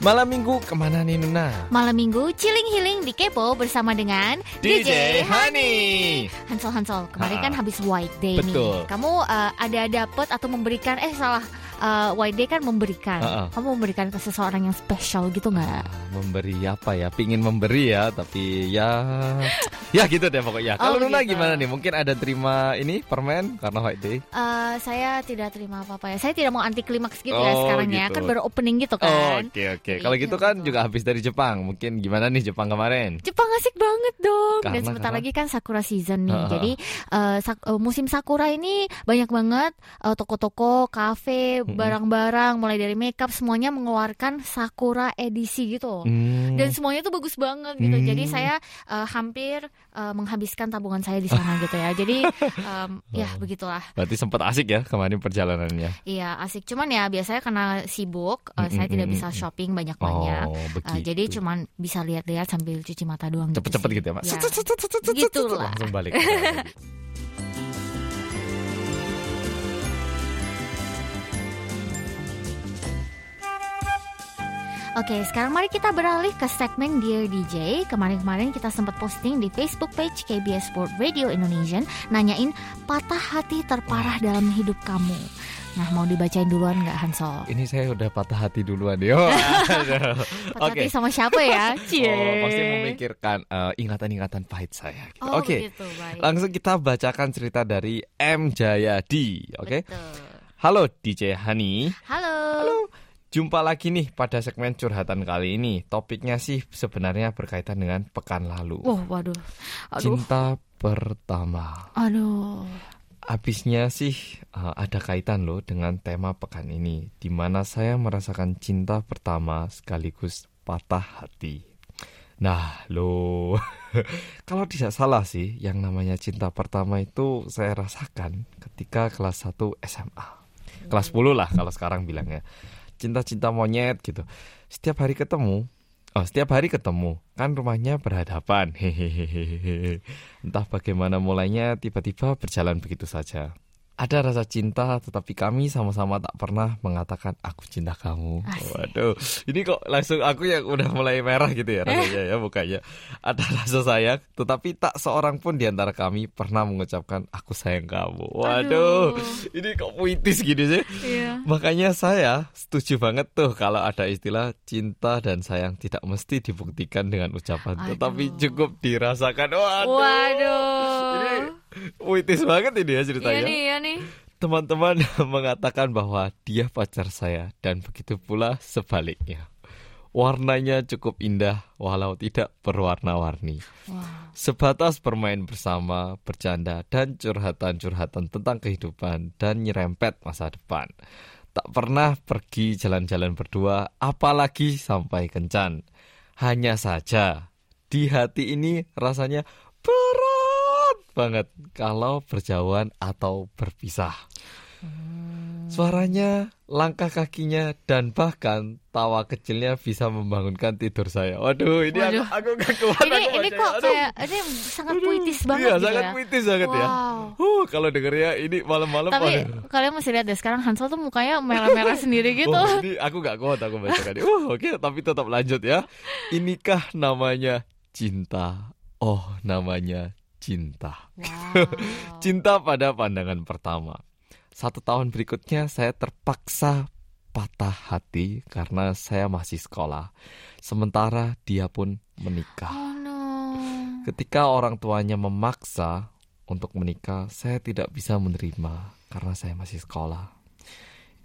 Malam minggu ke mana nih Nuna? Malam minggu chilling healing di Kepo bersama dengan DJ Hani. Hansol Hansol, kemarin Ha. kan habis White Day Betul. nih. Kamu uh, ada dapet atau memberikan eh salah uh, White Day kan memberikan. Ha-ha. Kamu memberikan ke seseorang yang spesial gitu nggak? Ah, memberi apa ya? Pingin memberi ya, tapi ya ya gitu deh pokoknya. Kalau Oh, Nuna gitu. gimana nih? Mungkin ada terima ini permen karena White Day. Uh, saya tidak terima apa-apa ya. Saya tidak mau anti klimaks gitu ya Oh, sekarang ya. gitu. Kan baru opening gitu Oh, kan. Oke oke. Kalau Iya, gitu kan betul. juga habis dari Jepang. Mungkin gimana nih Jepang kemarin? Jepang asik banget dong Dan Karena- sebentar karena? lagi kan Sakura season nih Ha-ha. Jadi uh, sak- uh, musim Sakura ini banyak banget uh, Toko-toko, kafe, Mm-mm. Barang-barang Mulai dari makeup semuanya mengeluarkan Sakura edisi gitu Hmm. Dan semuanya tuh bagus banget gitu Hmm. Jadi saya uh, hampir uh, menghabiskan tabungan saya di sana gitu ya Jadi um, ya Oh. begitulah Berarti sempat asik ya kemarin perjalanannya. Iya asik Cuman ya biasanya karena sibuk uh, Saya tidak bisa shopping banyak-banyak Oh, Uh, jadi cuman bisa lihat-lihat sambil cuci mata doang gitu cepet-cepet sih. gitu ya, Mas. Ya. Cet, Gitulah. Langsung balik. Oke, sekarang mari kita beralih ke segmen Dear DJ. Kemarin-kemarin kita sempat posting di Facebook page KBS World Radio Indonesia nanyain patah hati terparah dalam hidup kamu. Nah, mau dibacain duluan nggak Hansol? Ini saya udah patah hati duluan aduh. Patah Oke. hati sama siapa ya? Cie. Oh, pasti memikirkan eh, ingatan-ingatan pahit saya. gitu. Oh, Oke, begitu, baik. langsung kita bacakan cerita dari M Jayadi. Oke, Betul. halo DJ Hani. Halo. Halo. Jumpa lagi nih pada segmen curhatan kali ini. Topiknya sih sebenarnya berkaitan dengan pekan lalu. Oh, waduh. Aduh. Cinta pertama. Aduh. Habisnya sih eh, ada kaitan loh dengan tema pekan ini, di mana saya merasakan cinta pertama sekaligus patah hati. Nah, lo kalau tidak salah sih, yang namanya cinta pertama itu saya rasakan ketika kelas 1 SMA. Kelas 10 lah kalau sekarang bilangnya. Cinta-cinta monyet gitu. Setiap hari ketemu, oh setiap hari ketemu, kan rumahnya berhadapan. Entah bagaimana mulainya tiba-tiba berjalan begitu saja. Ada rasa cinta, tetapi kami sama-sama tak pernah mengatakan aku cinta kamu. Asik. Waduh, ini kok langsung aku yang udah mulai merah gitu ya rasanya ya bukannya. Ada rasa sayang, tetapi tak seorang pun di antara kami pernah mengucapkan aku sayang kamu. Waduh, Aduh. ini kok puitis gini sih. Iya. Makanya saya setuju banget tuh kalau ada istilah cinta dan sayang tidak mesti dibuktikan dengan ucapan, Aduh. tetapi cukup dirasakan. Waduh. Ini Waduh. Puitis banget ini ya Iya ceritanya. nih, iya nih. Teman-teman mengatakan bahwa dia pacar saya dan begitu pula sebaliknya. Warnanya cukup indah walau tidak berwarna-warni. Wow. Sebatas bermain bersama, bercanda, dan curhatan-curhatan tentang kehidupan dan nyerempet masa depan. Tak pernah pergi jalan-jalan berdua, apalagi sampai kencan. Hanya saja, di hati ini rasanya berat banget kalau berjauhan atau berpisah. Suaranya, langkah kakinya, dan bahkan tawa kecilnya bisa membangunkan tidur saya. Waduh, ini Waduh. aku, aku gak kuat. Ini aku ini bacanya. kok Aduh. kayak ini sangat puitis banget Iya, gitu sangat ya. puitis banget ya. Wow. Huh, kalau dengernya ini malam-malam. Tapi waduh. kalian masih lihat deh sekarang Hansel tuh mukanya merah-merah sendiri gitu. Oh, ini aku gak kuat aku bacakan. Uh, oke, tapi tetap lanjut ya. Inikah namanya cinta? Oh, namanya cinta. Wow. Cinta pada pandangan pertama. Satu tahun berikutnya saya terpaksa patah hati karena saya masih sekolah. Sementara dia pun menikah. Oh no. Ketika orang tuanya memaksa untuk menikah, saya tidak bisa menerima karena saya masih sekolah.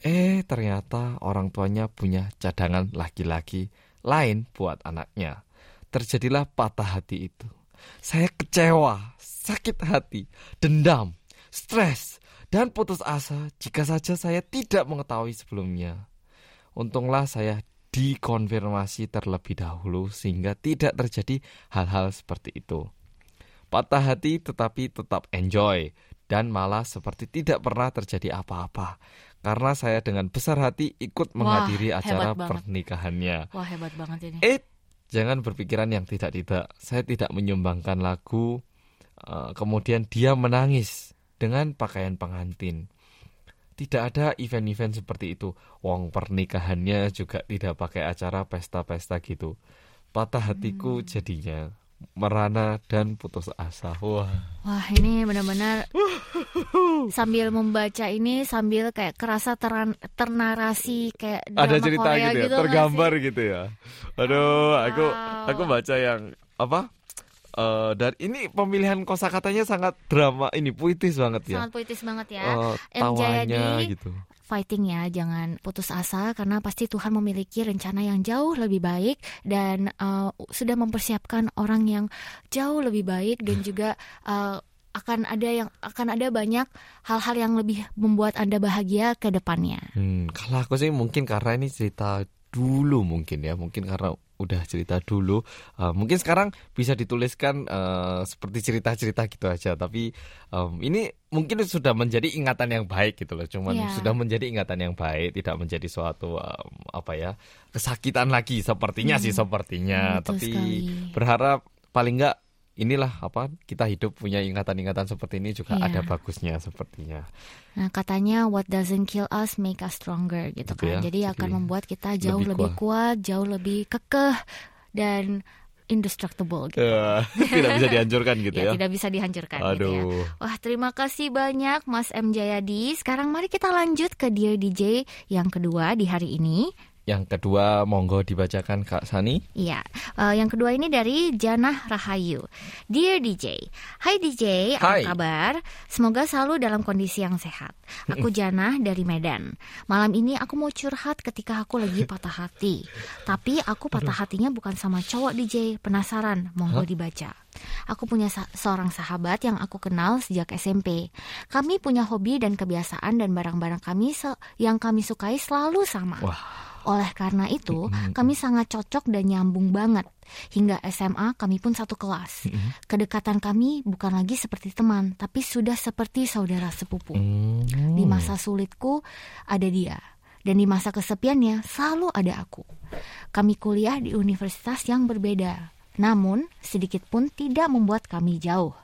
Eh, ternyata orang tuanya punya cadangan laki-laki lain buat anaknya. Terjadilah patah hati itu. Saya kecewa, sakit hati, dendam, stres, dan putus asa jika saja saya tidak mengetahui sebelumnya. Untunglah saya dikonfirmasi terlebih dahulu sehingga tidak terjadi hal-hal seperti itu. Patah hati tetapi tetap enjoy dan malah seperti tidak pernah terjadi apa-apa. Karena saya dengan besar hati ikut menghadiri Wah, acara pernikahannya. Wah hebat banget ini. Eh, jangan berpikiran yang tidak-tidak. Saya tidak menyumbangkan lagu. eh, kemudian dia menangis dengan pakaian pengantin. tidak ada event-event seperti itu. Wong pernikahannya juga tidak pakai acara pesta-pesta gitu. Patah hatiku Hmm. jadinya merana dan putus asa. Wah. Wah ini benar-benar sambil membaca ini sambil kayak kerasa teran, ternarasi kayak drama ada cerita Korea gitu ya, nggak tergambar sih? gitu ya. Aduh, aku Wow. aku baca yang apa? Eh dan ini pemilihan kosakatanya sangat drama, ini puitis banget ya. Sangat puitis banget ya. M. tawanya Jayadi, gitu. Fighting ya, jangan putus asa karena pasti Tuhan memiliki rencana yang jauh lebih baik dan uh, sudah mempersiapkan orang yang jauh lebih baik dan juga uh, akan ada yang akan ada banyak hal-hal yang lebih membuat Anda bahagia ke depannya. Hmm, kalau aku sih mungkin karena ini cerita dulu mungkin ya, mungkin karena udah cerita dulu. Uh, mungkin sekarang bisa dituliskan uh, seperti cerita-cerita gitu aja, tapi um, ini mungkin sudah menjadi ingatan yang baik gitu loh. Cuman Iya. sudah menjadi ingatan yang baik, tidak menjadi suatu um, apa ya kesakitan lagi. Sepertinya sih, sepertinya. Hmm, tapi sekali. berharap paling enggak inilah apa kita hidup punya ingatan-ingatan seperti ini juga Iya. ada bagusnya sepertinya. Nah, katanya what doesn't kill us make us stronger gitu Gitu kan. ya, Jadi jadi akan membuat kita jauh lebih lebih, kuat, jauh lebih kekeh dan indestructible gitu. Eh, tidak bisa dihancurkan gitu ya, ya. tidak bisa dihancurkan gitu ya. Aduh. Wah, terima kasih banyak Mas M Jayadi. Sekarang mari kita lanjut ke Dear DJ yang kedua di hari ini. Yang kedua, monggo dibacakan Kak Sani. Iya, eh, yang kedua ini dari Janah Rahayu. Dear DJ, Hai DJ, apa Hai. kabar? Semoga selalu dalam kondisi yang sehat. Aku Janah dari Medan. Malam ini aku mau curhat ketika aku lagi patah hati. Tapi aku patah hatinya bukan sama cowok DJ. Penasaran? Monggo dibaca. Aku punya sa- seorang sahabat yang aku kenal sejak SMP. Kami punya hobi dan kebiasaan dan barang-barang kami yang kami sukai selalu sama. Wah. Oleh karena itu, kami sangat cocok dan nyambung banget. Hingga SMA kami pun satu kelas. Kedekatan kami bukan lagi seperti teman, tapi sudah seperti saudara sepupu. Di masa sulitku ada dia. Dan di masa kesepiannya selalu ada aku. Kami kuliah di universitas yang berbeda. Namun, sedikit pun tidak membuat kami jauh.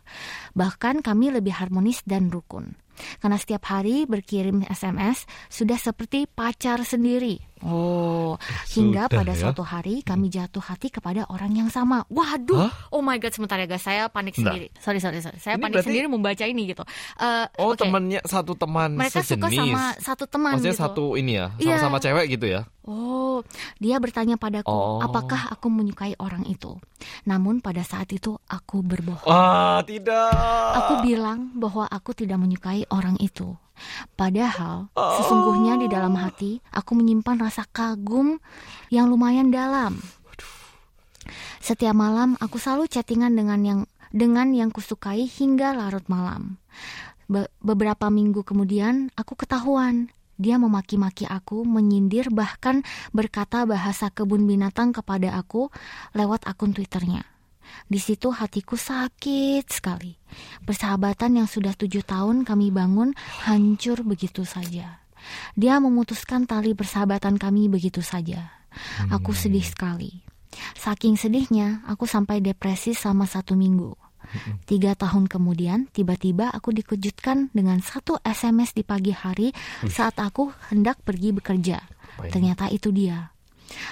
Bahkan kami lebih harmonis dan rukun. Karena setiap hari berkirim SMS sudah seperti pacar sendiri. Oh, hingga sudah pada ya. suatu hari kami jatuh hati kepada orang yang sama. Waduh, Hah? oh my god, sebentar ya guys, saya panik Bentar. sendiri. Sorry, sorry, sorry. Saya Ini panik berarti- sendiri membaca ini gitu. Eh, Oh, oke. temannya satu teman Mereka sejenis. suka sama satu teman Maksudnya gitu. satu ini ya, Iya. sama-sama cewek gitu ya. Oh, dia bertanya padaku, Oh. apakah aku menyukai orang itu? Namun pada saat itu aku berbohong. Wah, tidak. Aku bilang bahwa aku tidak menyukai orang itu. Padahal Oh. sesungguhnya di dalam hati aku menyimpan rasa kagum yang lumayan dalam. Setiap malam aku selalu chattingan dengan yang dengan yang kusukai hingga larut malam. Be- beberapa minggu kemudian aku ketahuan dia memaki-maki aku, menyindir bahkan berkata bahasa kebun binatang kepada aku lewat akun Twitternya. Di situ hatiku sakit sekali. Persahabatan yang sudah tujuh tahun kami bangun hancur begitu saja. Dia memutuskan tali persahabatan kami begitu saja. Aku sedih sekali. Saking sedihnya, aku sampai depresi selama satu minggu. Tiga tahun kemudian, tiba-tiba aku dikejutkan dengan satu SMS di pagi hari saat aku hendak pergi bekerja. Ternyata itu dia.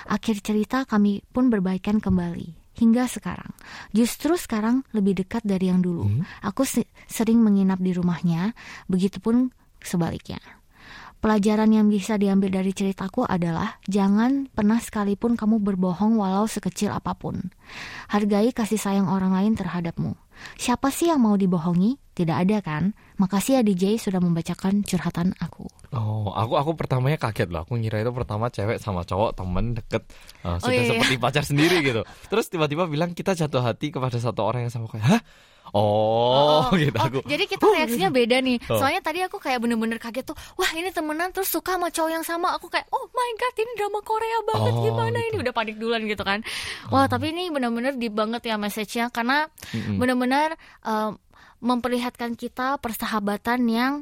Akhir cerita kami pun berbaikan kembali. Hingga sekarang. Justru sekarang lebih dekat dari yang dulu. Aku se- sering menginap di rumahnya, begitupun sebaliknya. Pelajaran yang bisa diambil dari ceritaku adalah jangan pernah sekalipun kamu berbohong walau sekecil apa pun. Hargai kasih sayang orang lain terhadapmu. Siapa sih yang mau dibohongi? Tidak ada kan? Makasih ya DJ sudah membacakan curhatan aku. Oh, aku aku pertamanya kaget loh. Aku ngira itu pertama cewek sama cowok temen deket uh, Oh, sudah iya, iya. seperti pacar sendiri gitu. Terus tiba-tiba bilang kita jatuh hati kepada satu orang yang sama kayak, hah? Oh, gitu oh, aku. jadi kita reaksinya beda nih. Oh. Soalnya tadi aku kayak bener-bener kaget tuh. Wah ini temenan terus suka sama cowok yang sama. Aku kayak oh my god ini drama Korea banget Oh, gimana gitu. ini udah panik duluan gitu kan. Wah tapi ini bener-bener deep banget ya message-nya karena Mm-mm. bener-bener eh, memperlihatkan kita persahabatan yang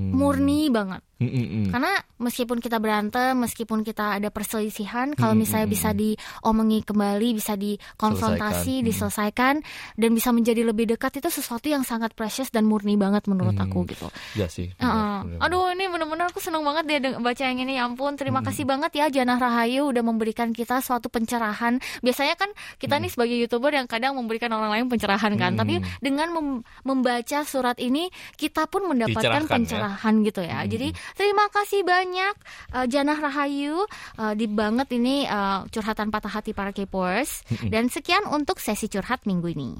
Hmm. murni banget. Mm, mm, mm. Karena meskipun kita berantem, meskipun kita ada perselisihan, kalau Hmm, misalnya hmm, bisa hmm. diomongi kembali, bisa dikonfrontasi, Selesaikan, hmm. diselesaikan, dan bisa menjadi lebih dekat itu sesuatu yang sangat precious dan murni banget menurut Hmm. aku gitu. Ya sih. Benar. Aduh ini bener-bener aku seneng banget dia baca yang ini ya ampun terima Hmm. kasih banget ya Janah Rahayu udah memberikan kita suatu pencerahan biasanya kan kita nih sebagai youtuber yang kadang memberikan orang lain pencerahan kan Hmm. tapi dengan mem- membaca surat ini kita pun mendapatkan Dicerahkan ya. Pencerahan gitu ya Hmm. jadi terima kasih banyak uh, Janah Rahayu uh, di banget ini uh, curhatan patah hati para K-popers Hmm. dan sekian untuk sesi curhat minggu ini.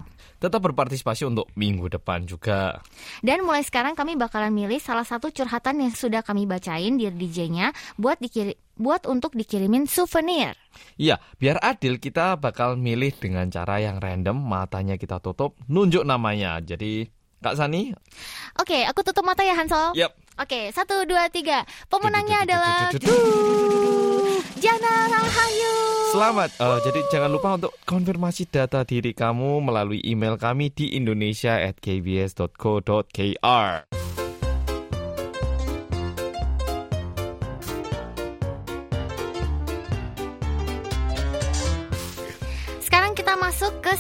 Tetap berpartisipasi untuk minggu depan juga. Dan mulai sekarang kami bakalan milih salah satu curhatan yang sudah kami bacain di DJ-nya buat dikiri buat untuk dikirimin souvenir. Iya, biar adil kita bakal milih dengan cara yang random, matanya kita tutup, nunjuk namanya. Jadi, Kak Sani, Oke, aku tutup mata ya Hansol. yap. Oke, satu dua tiga. Pemenangnya adalah Jana Rahayu. Selamat. Eh, jadi jangan lupa untuk konfirmasi data diri kamu melalui email kami di indonesia@kbs.co.kr.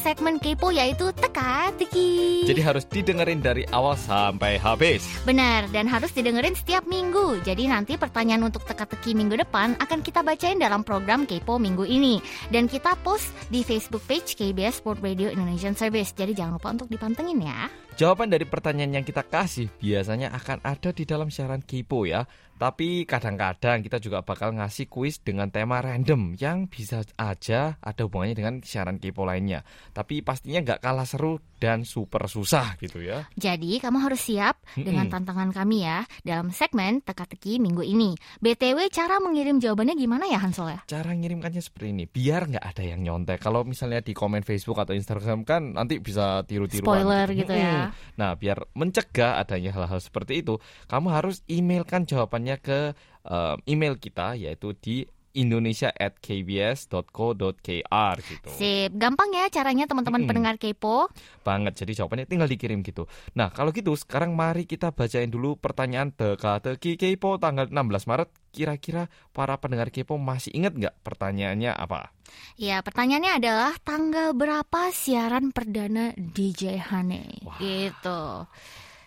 segmen kepo yaitu teka-teki. Jadi harus didengerin dari awal sampai habis. Benar, dan harus didengerin setiap minggu. Jadi nanti pertanyaan untuk teka-teki minggu depan akan kita bacain dalam program Kepo minggu ini. Dan kita post di Facebook page KBS Sport Radio Indonesian Service. Jadi jangan lupa untuk dipantengin ya. Jawaban dari pertanyaan yang kita kasih biasanya akan ada di dalam siaran Kipo ya. Tapi kadang-kadang kita juga bakal ngasih kuis dengan tema random yang bisa aja ada hubungannya dengan siaran Kipo lainnya. Tapi pastinya nggak kalah seru dan super susah gitu ya. Jadi kamu harus siap dengan tantangan kami ya dalam segmen teka-teki minggu ini. BTW cara mengirim jawabannya gimana ya Hansol ya? Cara ngirimkannya seperti ini, biar nggak ada yang nyontek. Kalau misalnya di komen Facebook atau Instagram kan nanti bisa tiru-tiruan. Spoiler gitu ya. Nah, biar mencegah adanya hal-hal seperti itu, kamu harus emailkan jawabannya ke eh, email kita yaitu di indonesia@kbs.co.kr gitu. Sip, gampang ya caranya teman-teman Mm-mm. pendengar kepo. Banget. Jadi jawabannya tinggal dikirim gitu. Nah, kalau gitu sekarang mari kita bacain dulu pertanyaan teka-teki kepo tanggal 16 Maret. Kira-kira para pendengar kepo masih ingat nggak pertanyaannya apa? Ya, pertanyaannya adalah tanggal berapa siaran perdana DJ Hane? Wah. Gitu.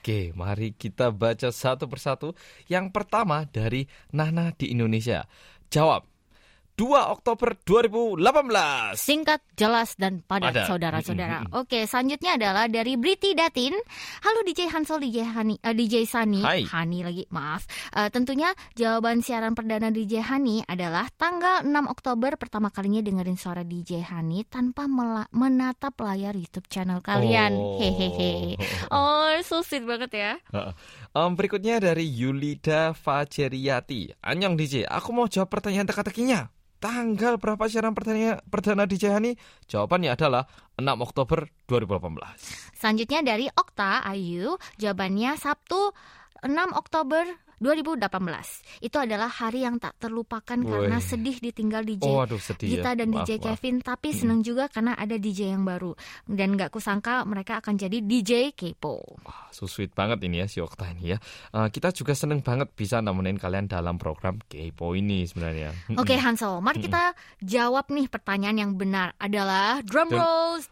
Oke, mari kita baca satu persatu. Yang pertama dari Nana di Indonesia. Jawab. 2 Oktober 2018. Singkat, jelas, dan padat, saudara-saudara. Mm-mm, Oke, selanjutnya adalah dari Briti Datin. Halo DJ Hansol, DJ Hani, eh, DJ Sani. Hai. Hani lagi, maaf. Eh, tentunya jawaban siaran perdana DJ Hani adalah tanggal 6 Oktober pertama kalinya dengerin suara DJ Hani tanpa mela- menatap layar YouTube channel kalian. Oh. Hehehe. Oh, so sweet banget ya. Em, berikutnya dari Yulida Fajeriati. Anyong DJ, aku mau jawab pertanyaan teka-tekinya. Tanggal berapa siaran perdana, perdana DJ Hani? Jawabannya adalah 6 Oktober 2018. Selanjutnya dari Okta Ayu, jawabannya Sabtu 6 Oktober 2018. Itu adalah hari yang tak terlupakan karena Woi. sedih ditinggal DJ Oh, aduh sedih Gita ya. dan Maaf, DJ maaf. Kevin, tapi seneng juga karena ada DJ yang baru. Dan gak kusangka mereka akan jadi DJ Kepo. Wah, so sweet banget ini ya si Okta ini ya. Eh, kita juga seneng banget bisa nemenin kalian dalam program Kepo ini sebenarnya. Oke Hansel, mari kita jawab nih pertanyaan yang benar adalah drum rolls.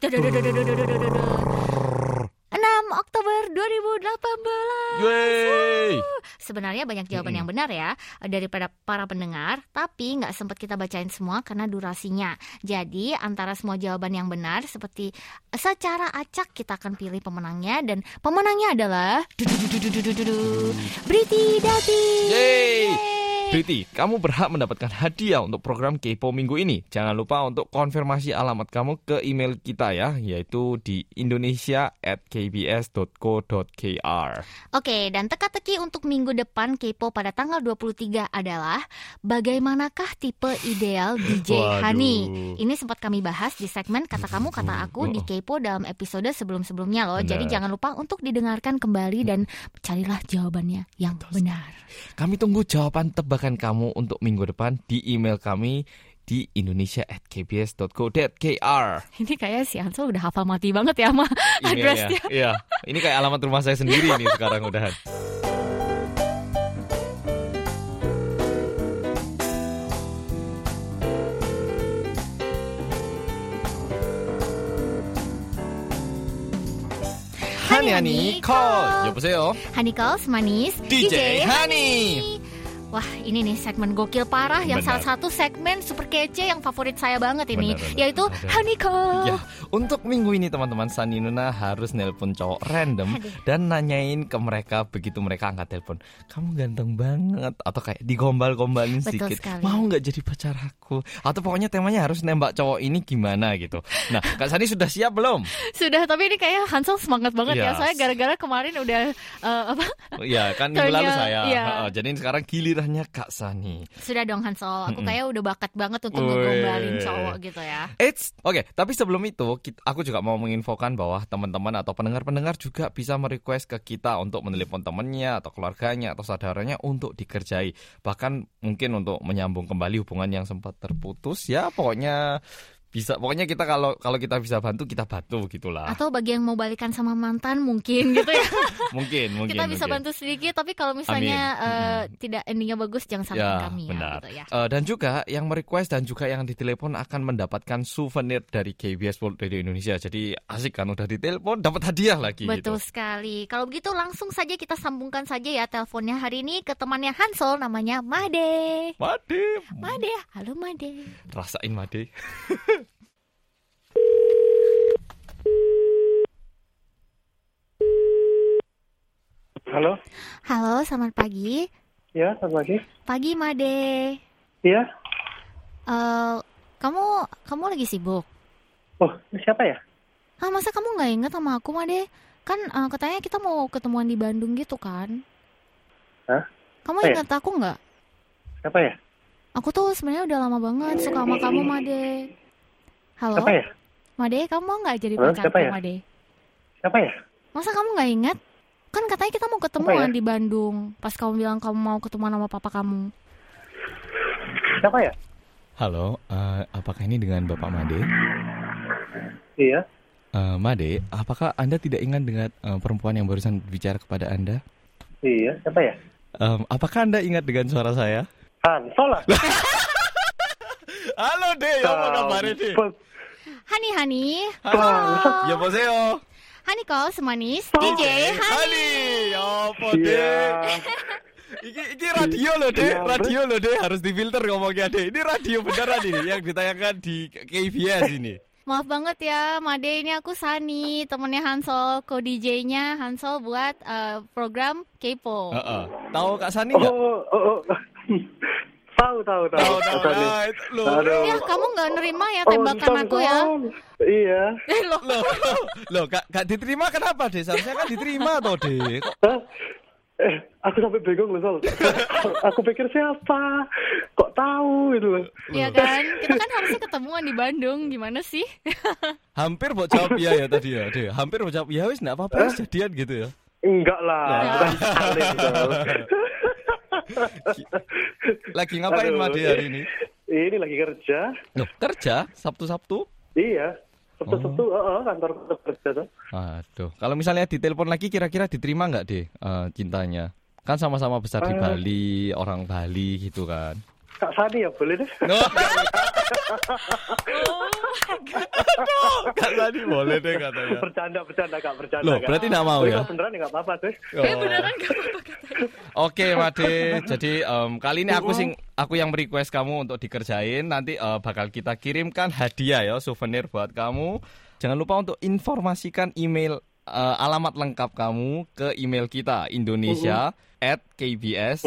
Oktober 2018. Yeay. Sebenarnya banyak jawaban -hmm. yang benar ya eh, daripada para pendengar, tapi nggak sempat kita bacain semua karena durasinya. Jadi antara semua jawaban yang benar seperti eh, secara acak kita akan pilih pemenangnya dan pemenangnya adalah Briti Dati. Yeay. Yeay. Briti, kamu berhak mendapatkan hadiah untuk program Kepo minggu ini. Jangan lupa untuk konfirmasi alamat kamu ke email kita ya, yaitu di indonesia@kbs.co.kr. Oke, dan teka-teki untuk minggu depan Kepo pada tanggal 23 adalah bagaimanakah tipe ideal DJ Waduh. Hani? Ini sempat kami bahas di segmen kata kamu kata aku di Kepo dalam episode sebelum-sebelumnya loh. Jadi Benar. jangan lupa untuk didengarkan kembali dan carilah jawabannya yang benar. Kami tunggu jawaban jebakan kamu untuk minggu depan di email kami di indonesia at Ini kayak si Ansel udah hafal mati banget ya sama iya, iya. addressnya. Iya, ini kayak alamat rumah saya sendiri nih sekarang udahan. Hani 하니 컬 여보세요 하니 컬 스마니스 DJ Hani. Wah ini nih segmen gokil parah yang Benar. salah satu segmen super kece yang favorit saya banget ini Benar, benar. yaitu Ada. Honey Call. Ya, untuk minggu ini teman-teman Sani Nuna harus nelpon cowok random Aduh. dan nanyain ke mereka begitu mereka angkat telepon, kamu ganteng banget atau kayak digombal-gombalin sedikit, sekali. mau nggak jadi pacar aku? Atau pokoknya temanya harus nembak cowok ini gimana gitu. Nah, Kak Sani sudah siap belum? Sudah tapi ini kayak Hansel semangat banget ya. Yes. Saya gara-gara kemarin udah eh, apa? ya kan minggu lalu saya. iya. Heeh, jadi sekarang gilirannya Kak Sani. Sudah dong Hansel. Aku Mm-mm. kayak udah bakat banget untuk ngegombalin cowok gitu ya. Eits, oke. Tapi sebelum itu, aku juga mau menginfokan bahwa teman-teman atau pendengar-pendengar juga bisa merequest ke kita untuk menelepon temannya atau keluarganya atau saudaranya untuk dikerjai. Bahkan mungkin untuk menyambung kembali hubungan yang sempat terputus. Ya, pokoknya bisa. Pokoknya kita kalau kalau kita bisa bantu, kita bantu gitulah. Atau bagi yang mau balikan sama mantan mungkin gitu ya. mungkin, mungkin. Kita bisa mungkin. bantu sedikit tapi kalau misalnya Amin. eh, Mm-mm. tidak endingnya bagus jangan salahkan Ya, kami ya benar. gitu ya. Eh, dan juga yang merequest dan juga yang ditelepon akan mendapatkan souvenir dari KBS World Radio Indonesia. Jadi asik kan udah ditelepon dapat hadiah lagi Betul gitu. sekali. Kalau begitu langsung saja kita sambungkan saja ya teleponnya hari ini ke temannya Hansel namanya Made. Made. Made, halo Made. Rasain Made. Halo, Halo, selamat pagi. ya selamat pagi. Pagi Made. Iya, Eh, kamu kamu lagi sibuk? oh siapa ya? Ah, masa kamu nggak inget sama aku Made? Kan eh, katanya kita mau ketemuan di Bandung gitu kan? Hah? Kamu Oh, ya? ingat aku nggak? Siapa ya? Aku tuh sebenarnya udah lama banget suka sama kamu Made. Halo, Siapa ya? Made, kamu mau nggak jadi pacarku ya? Made? Siapa ya? Masa kamu nggak ingat? Kan katanya kita mau ketemuan ya? di Bandung. Pas kamu bilang kamu mau ketemuan sama papa kamu. Siapa ya? Halo, eh, apakah ini dengan Bapak Made? Iya, Eh, Made, apakah Anda tidak ingat dengan eh, perempuan yang barusan bicara kepada Anda? iya, siapa ya? Em, apakah Anda ingat dengan suara saya? Lah. Halo Dek, apa kabar? Ampun. Hani Hani, Bangsat. Ya poseo. Hani kau semanis Oh, DJ Hani. Hani, apa Iya. Dek? Iki, iki radio loh deh, Iya, radio loh deh harus difilter ngomongnya deh. Ini radio beneran ini yang ditayangkan di KBS ini. Maaf banget ya, Made ini aku Sani, temennya Hansol, ko DJ-nya Hansol buat eh, program Kepo. Heeh. Tahu Kak Sani nggak? Oh, oh, oh. Tahu, tahu, tahu. Tahu tahu. Tahu. Nah, itu loh. Aduh. Ya kamu nggak nerima ya Oh, tembakan untung aku ya? Iya. Eh, loh. Loh, loh, gak, gak diterima kenapa deh? Seharusnya kan diterima toh deh. Hah? Eh, aku sampai bingung loh, Sol. aku pikir siapa? Kok tahu itu? loh. Ya kan, kita kan harusnya ketemuan di Bandung, gimana sih? hampir mau jawab iya ya tadi ya, deh. Hampir mau jawab iya wis enggak apa-apa wis jadian gitu ya. Enggak lah, Ya. Lagi ngapain Aduh. Made hari ini? Ini lagi kerja. Loh, kerja Sabtu-Sabtu? Iya. Sabtu-sabtu, Oh. oh. kantor tetap kerja tuh. Aduh, kalau misalnya ditelepon lagi kira-kira diterima nggak deh eh, cintanya? Kan sama-sama besar di Eh. Bali, orang Bali gitu kan. Kak Sani ya boleh deh. No. Kak tadi boleh deh katanya. Bercanda, bercanda kak, bercanda. Loh, Kak. berarti nggak mau ya? beneran ya nggak apa-apa deh. Eh, beneran gak apa-apa katanya. Oke, Made. Jadi em, kali ini aku sing aku yang request kamu untuk dikerjain. Nanti eh, bakal kita kirimkan hadiah ya, souvenir buat kamu. Jangan lupa untuk informasikan email eh, alamat lengkap kamu ke email kita Indonesia at kbs.co.kr.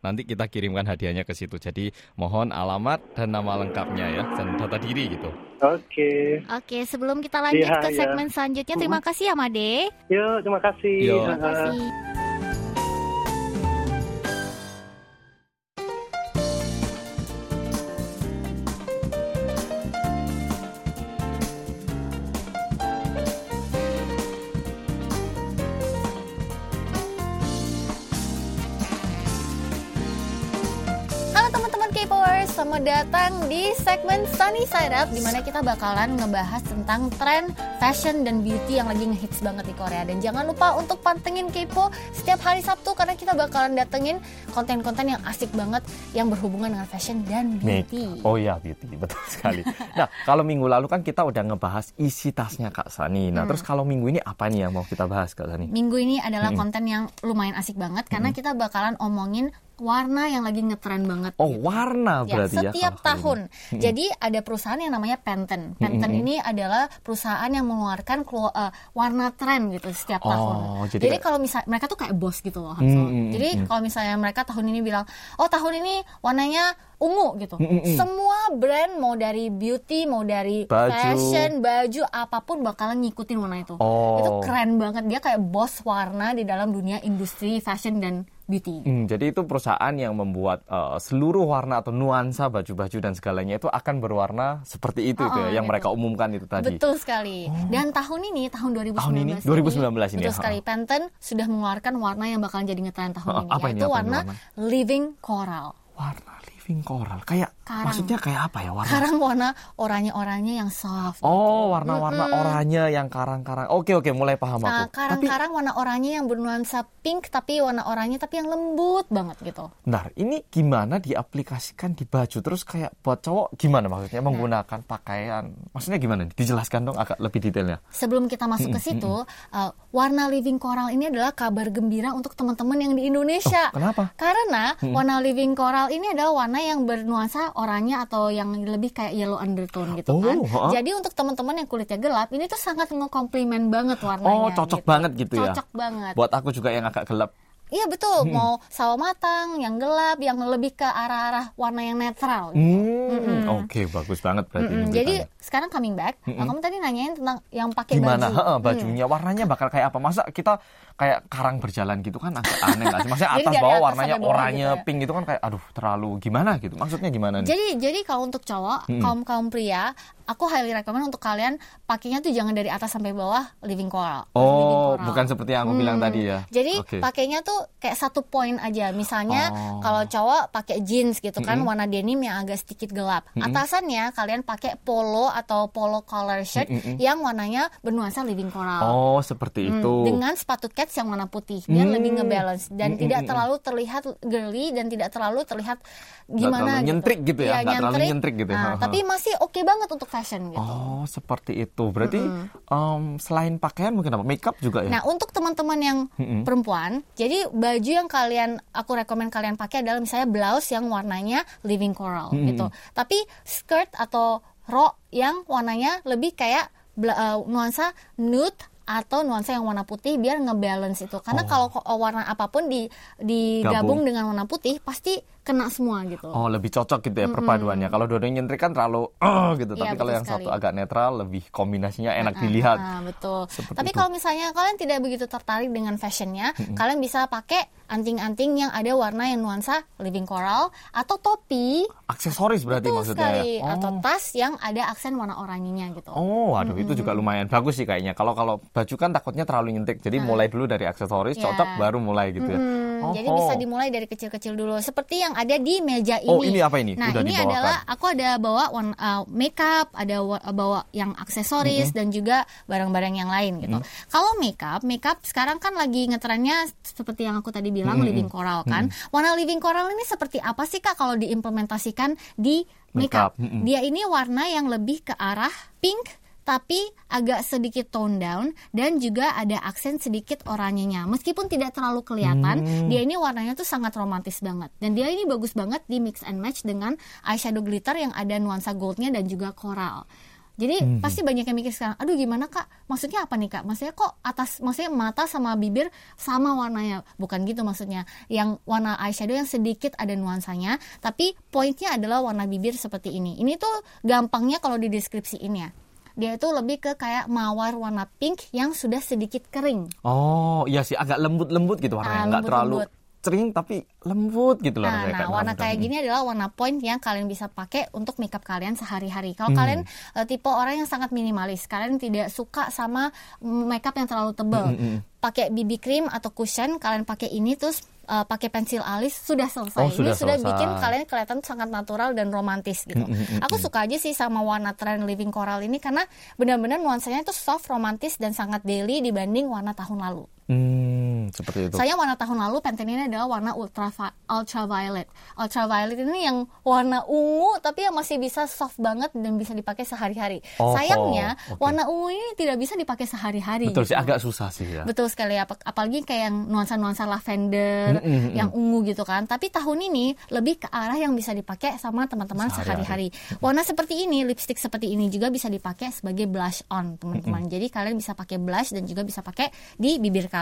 Nanti kita kirimkan hadiahnya ke situ. Jadi mohon alamat dan nama lengkapnya ya dan data diri gitu. Oke. Oke, sebelum kita lanjut Iya, ke segmen selanjutnya, terima kasih ya Made. Yuk, terima kasih. Yo. Terima kasih. K-popers, selamat datang di segmen Sunny Side Up di mana kita bakalan ngebahas tentang tren fashion dan beauty yang lagi ngehits banget di Korea. Dan jangan lupa untuk pantengin Kepo setiap hari Sabtu karena kita bakalan datengin konten-konten yang asik banget yang berhubungan dengan fashion dan beauty. Oh iya beauty, betul sekali. Nah, kalau minggu lalu kan kita udah ngebahas isi tasnya Kak Sani. Nah, Hmm. terus kalau minggu ini apa nih yang mau kita bahas Kak Sani? Minggu ini adalah konten yang lumayan asik banget karena kita bakalan omongin warna yang lagi ngetren banget. Oh, gitu. warna Ya, berarti ya. setiap tahun. ini. Jadi ada perusahaan yang namanya Pantene. Pantene ini adalah perusahaan yang mengeluarkan eh, warna tren gitu setiap Oh, tahun. jadi Jadi, kalau misal mereka tuh kayak bos gitu loh, Hamsul. Mm, mm, Jadi kalau misalnya mereka tahun ini bilang, "Oh, tahun ini warnanya ungu gitu." Semua brand mau dari beauty, mau dari Baju. fashion, baju apa pun bakalan ngikutin warna itu. Oh. Itu keren banget. Dia kayak bos warna di dalam dunia industri fashion dan beauty. Hmm, jadi itu perusahaan yang membuat uh, seluruh warna atau nuansa baju-baju dan segalanya itu akan berwarna seperti itu, Oh, itu ya, oh, yang gitu. mereka umumkan itu tadi. Betul sekali. Dan tahun ini tahun 2019 Tahun ini? 2019 ini betul ya, sekali. Pantene sudah mengeluarkan warna yang bakalan jadi ngetren tahun Oh, ini apa ini, yaitu apa ini warna warna? living coral. Warna living coral. Kayak Karang. maksudnya kayak apa ya warna? Sekarang warna oranye-oranye yang soft. Oh, warna-warna oranye yang karang-karang. Oke, oke, mulai paham Nah, aku. Tapi karang-karang warna oranye yang bernuansa pink tapi warna oranye tapi yang lembut banget gitu. Bentar, ini gimana diaplikasikan di baju? Terus kayak buat cowok gimana maksudnya Nah. menggunakan pakaian? Maksudnya gimana? Dijelaskan dong agak lebih detailnya. Sebelum kita masuk ke situ, uh, warna living coral ini adalah kabar gembira untuk teman-teman yang di Indonesia. Oh, kenapa? Karena warna living coral ini adalah warna yang bernuansa oranye atau yang lebih kayak yellow undertone gitu Oh, kan. ha? Jadi untuk teman-teman yang kulitnya gelap, ini tuh sangat ngekomplimen banget warnanya. Oh, cocok banget gitu ya. Cocok banget. Buat aku juga yang agak gelap. Iya betul, mau sawo matang, yang gelap, yang lebih ke arah-arah warna yang netral. Hmm, oke, bagus banget berarti Mm-mm. ini Jadi sekarang coming back, nah, kamu tadi nanyain tentang yang pakai gimana baju. Heeh, bajunya warnanya bakal kayak apa masa kita kayak karang berjalan gitu kan agak aneh nggak sih maksudnya atas bawah atas warnanya oranye gitu ya? pink gitu kan kayak aduh terlalu gimana gitu maksudnya gimana nih Jadi jadi kalau untuk cowok, kaum kaum pria, aku highly recommend untuk kalian pakainya tuh jangan dari atas sampai bawah living coral. Living oh coral. bukan seperti yang aku bilang tadi ya Jadi Oke. pakainya tuh kayak satu poin aja. Misalnya Oh. kalau cowok pakai jeans gitu kan warna denim yang agak sedikit gelap. Atasannya kalian pakai polo atau polo collar shirt yang warnanya bernuansa living coral. oh seperti Hmm, itu dengan sepatu yang warna putih biar Hmm. lebih ngebalance dan Hmm, tidak hmm, terlalu terlihat girly dan tidak terlalu terlihat gimana gitu. nyentrik gitu ya, Iya, nggak terlalu nyentrik gitu ya. Nah, tapi masih oke banget untuk fashion gitu. Oh, seperti itu. Berarti em, selain pakaian mungkin apa? Makeup juga ya? Nah, untuk teman-teman yang Mm-mm. perempuan, jadi baju yang kalian aku rekomend kalian pakai adalah misalnya blouse yang warnanya living coral gitu. Tapi skirt atau rok yang warnanya lebih kayak eh, nuansa nude atau nuansa yang warna putih biar ngebalance itu. Karena kalau ko- warna apa pun di digabung Gabung. dengan warna putih pasti kena semua gitu. Oh, lebih cocok gitu ya perpaduannya. Kalau dua-duanya nyentrik kan terlalu "Ah," gitu. Iya, Tapi kalau yang sekali. satu agak netral, lebih kombinasinya enak Ah, dilihat. ah, betul. Seperti Tapi itu. kalau misalnya kalian tidak begitu tertarik dengan fashionnya, kalian bisa pakai anting-anting yang ada warna yang nuansa living coral atau topi, Aksesoris berarti betul maksudnya sekali, ya? Oh. atau tas yang ada aksen warna oranyenya gitu. Oh, aduh itu juga lumayan bagus sih kayaknya. Kalau kalau baju kan takutnya terlalu nyentrik. Jadi mulai dulu dari aksesoris, Ya. cocok baru mulai gitu ya. Hmm, jadi Oh, bisa oh. dimulai dari kecil-kecil dulu. Seperti yang ada di meja ini. Oh, ini apa ini? Nah, Udah ini dibawakan. adalah aku ada bawa one, uh, makeup, ada wa- bawa yang aksesoris dan juga barang-barang yang lain gitu. Kalau makeup, makeup sekarang kan lagi ngetrennya seperti yang aku tadi bilang living coral kan. Warna living coral ini seperti apa sih Kak kalau diimplementasikan di makeup? Makeup, mm-mm. Dia ini warna yang lebih ke arah pink tapi agak sedikit tone down dan juga ada aksen sedikit oranyenya. Meskipun tidak terlalu kelihatan, Hmm. dia ini warnanya tuh sangat romantis banget. Dan dia ini bagus banget di mix and match dengan eyeshadow glitter yang ada nuansa goldnya dan juga coral. Jadi Hmm. pasti banyak yang mikir sekarang, aduh gimana kak? Maksudnya apa nih kak? Maksudnya kok atas, maksudnya mata sama bibir sama warnanya? Bukan gitu maksudnya. Yang warna eyeshadow yang sedikit ada nuansanya, tapi poinnya adalah warna bibir seperti ini. Ini tuh gampangnya kalau di deskripsiin ya. Dia itu lebih ke kayak mawar warna pink yang sudah sedikit kering. Oh, iya sih agak lembut-lembut gitu Ah, warnanya, nggak terlalu lembut-lembut. Cering tapi lembut gitu loh Nah, nah kayak warna kayak gini adalah warna point yang kalian bisa pakai untuk makeup kalian sehari-hari. Kalau Hmm. kalian eh, tipe orang yang sangat minimalis, kalian tidak suka sama makeup yang terlalu tebal, Hmm, pakai BB cream atau cushion, kalian pakai ini terus eh, pakai pensil alis sudah selesai. Oh, sudah ini sudah selesai. bikin kalian kelihatan sangat natural dan romantis gitu. Hmm, Aku suka aja sih sama warna trend living coral ini karena benar-benar nuansanya itu soft, romantis dan sangat daily dibanding warna tahun lalu. Hmm, seperti itu. Saya warna tahun lalu Pantene ini adalah warna ultra ultraviolet. Ultraviolet ini yang warna ungu tapi yang masih bisa soft banget dan bisa dipakai sehari-hari. Oh, Sayangnya oke. warna ungu ini tidak bisa dipakai sehari-hari. Betul sih gitu. agak susah sih ya. Betul sekali ap- apalagi kayak yang nuansa-nuansa lavender, yang ungu gitu kan. Tapi tahun ini lebih ke arah yang bisa dipakai sama teman-teman Sehari-hari. sehari-hari. Warna seperti ini, lipstick seperti ini juga bisa dipakai sebagai blush on, teman-teman. Jadi kalian bisa pakai blush dan juga bisa pakai di bibir kalian.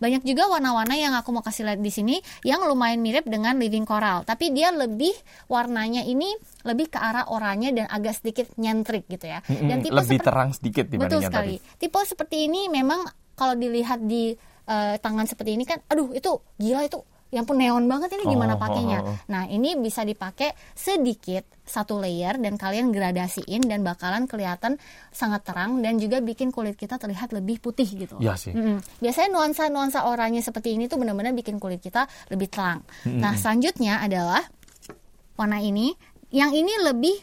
Banyak juga warna-warna yang aku mau kasih lihat di sini yang lumayan mirip dengan living coral, tapi dia lebih warnanya ini lebih ke arah oranye dan agak sedikit nyentrik gitu ya. Dan Mm-mm, lebih terang sedikit Betul sekali. tadi. Tipe seperti ini memang kalau dilihat di eh, tangan seperti ini kan, aduh itu gila itu, yang pun neon banget ini gimana Oh, pakainya. oh, oh. Nah ini bisa dipakai sedikit satu layer dan kalian gradasiin dan bakalan kelihatan sangat terang dan juga bikin kulit kita terlihat lebih putih gitu. Iya sih. Mm-mm. Biasanya nuansa-nuansa oranye seperti ini tuh benar-benar bikin kulit kita lebih terang. Nah selanjutnya adalah warna ini. Yang ini lebih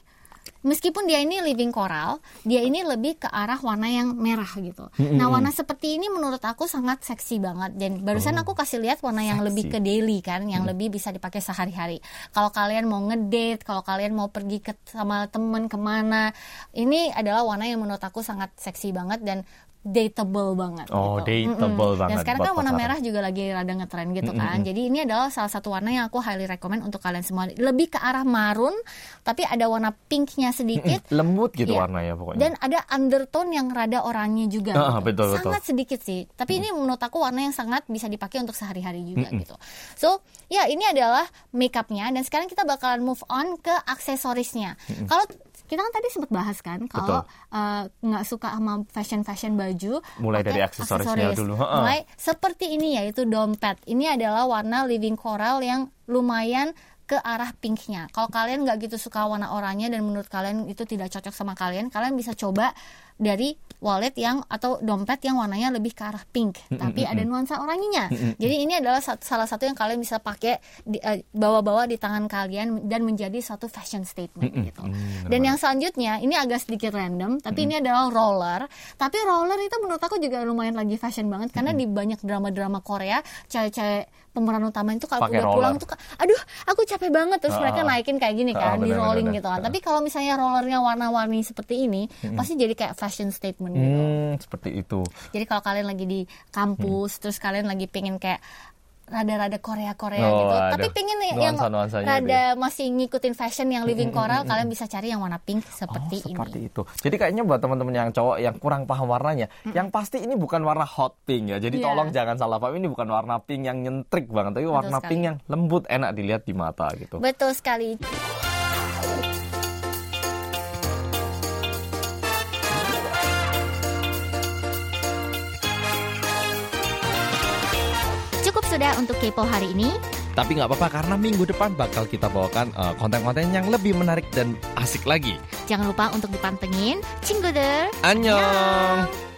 meskipun dia ini living coral, dia ini lebih ke arah warna yang merah gitu. Nah, warna seperti ini menurut aku sangat seksi banget. Dan barusan aku kasih lihat warna yang seksi. lebih ke daily kan, yang lebih bisa dipakai sehari-hari. Kalau kalian mau ngedate, kalau kalian mau pergi ke sama temen ke mana, ini adalah warna yang menurut aku sangat seksi banget dan dateable banget. Oh, gitu. dateable Mm-mm. banget Dan sekarang kan warna pasaran. merah juga lagi rada ngetren gitu kan. Jadi ini adalah salah satu warna yang aku highly recommend untuk kalian semua. Lebih ke arah marun, tapi ada warna pinknya sedikit. Lembut gitu Iya. warnanya pokoknya. Dan ada undertone yang rada oranye juga. Ah, gitu. betul, betul. sangat sedikit sih. Tapi ini menurut aku warna yang sangat bisa dipakai untuk sehari-hari juga gitu. So, ya ini adalah makeupnya. Dan sekarang kita bakalan move on ke aksesorisnya. Kalau kita kan tadi sempat bahas kan kalau uh, nggak suka sama fashion fashion baju Mulai dari aksesorisnya aksesoris. dulu, mulai seperti ini yaitu dompet. Ini adalah warna living coral yang lumayan ke arah pinknya. Kalau kalian nggak gitu suka warna oranye dan menurut kalian itu tidak cocok sama kalian kalian bisa coba dari wallet yang atau dompet yang warnanya lebih ke arah pink. Tapi ada nuansa oranyenya jadi ini adalah salah satu yang kalian bisa pakai di- eh, bawa-bawa di tangan kalian dan menjadi suatu fashion statement gitu. Dan yang selanjutnya ini agak sedikit random tapi ini adalah roller. Tapi roller itu menurut aku juga lumayan lagi fashion banget karena di banyak drama-drama Korea cewek-cewek pemeran utama itu kalau udah pulang tuh aduh aku capek banget. Terus Ah, mereka ah. naikin kayak gini Ah, kan di benar, rolling benar, gitu kan. Benar. tapi kalau misalnya rollernya warna-warni seperti ini pasti jadi kayak fashion statement gitu Hmm, seperti itu. jadi kalau kalian lagi di kampus terus kalian lagi pengen kayak rada-rada Korea-Korea Oh, gitu aduh. tapi pengen yang Nuansa-nuansanya rada masih ngikutin fashion yang living coral kalian bisa cari yang warna pink seperti oh, seperti ini itu. Jadi kayaknya buat teman-teman yang cowok yang kurang paham warnanya, yang pasti ini bukan warna hot pink ya. Jadi Iya. tolong jangan salah paham ini bukan warna pink yang nyentrik banget, tapi warna sekali. pink yang lembut, enak dilihat di mata gitu. betul sekali untuk kepo hari ini. Tapi nggak apa-apa karena minggu depan bakal kita bawakan eh, konten-konten yang lebih menarik dan asik lagi. Jangan lupa untuk dipantengin. Cingguder. Annyeong.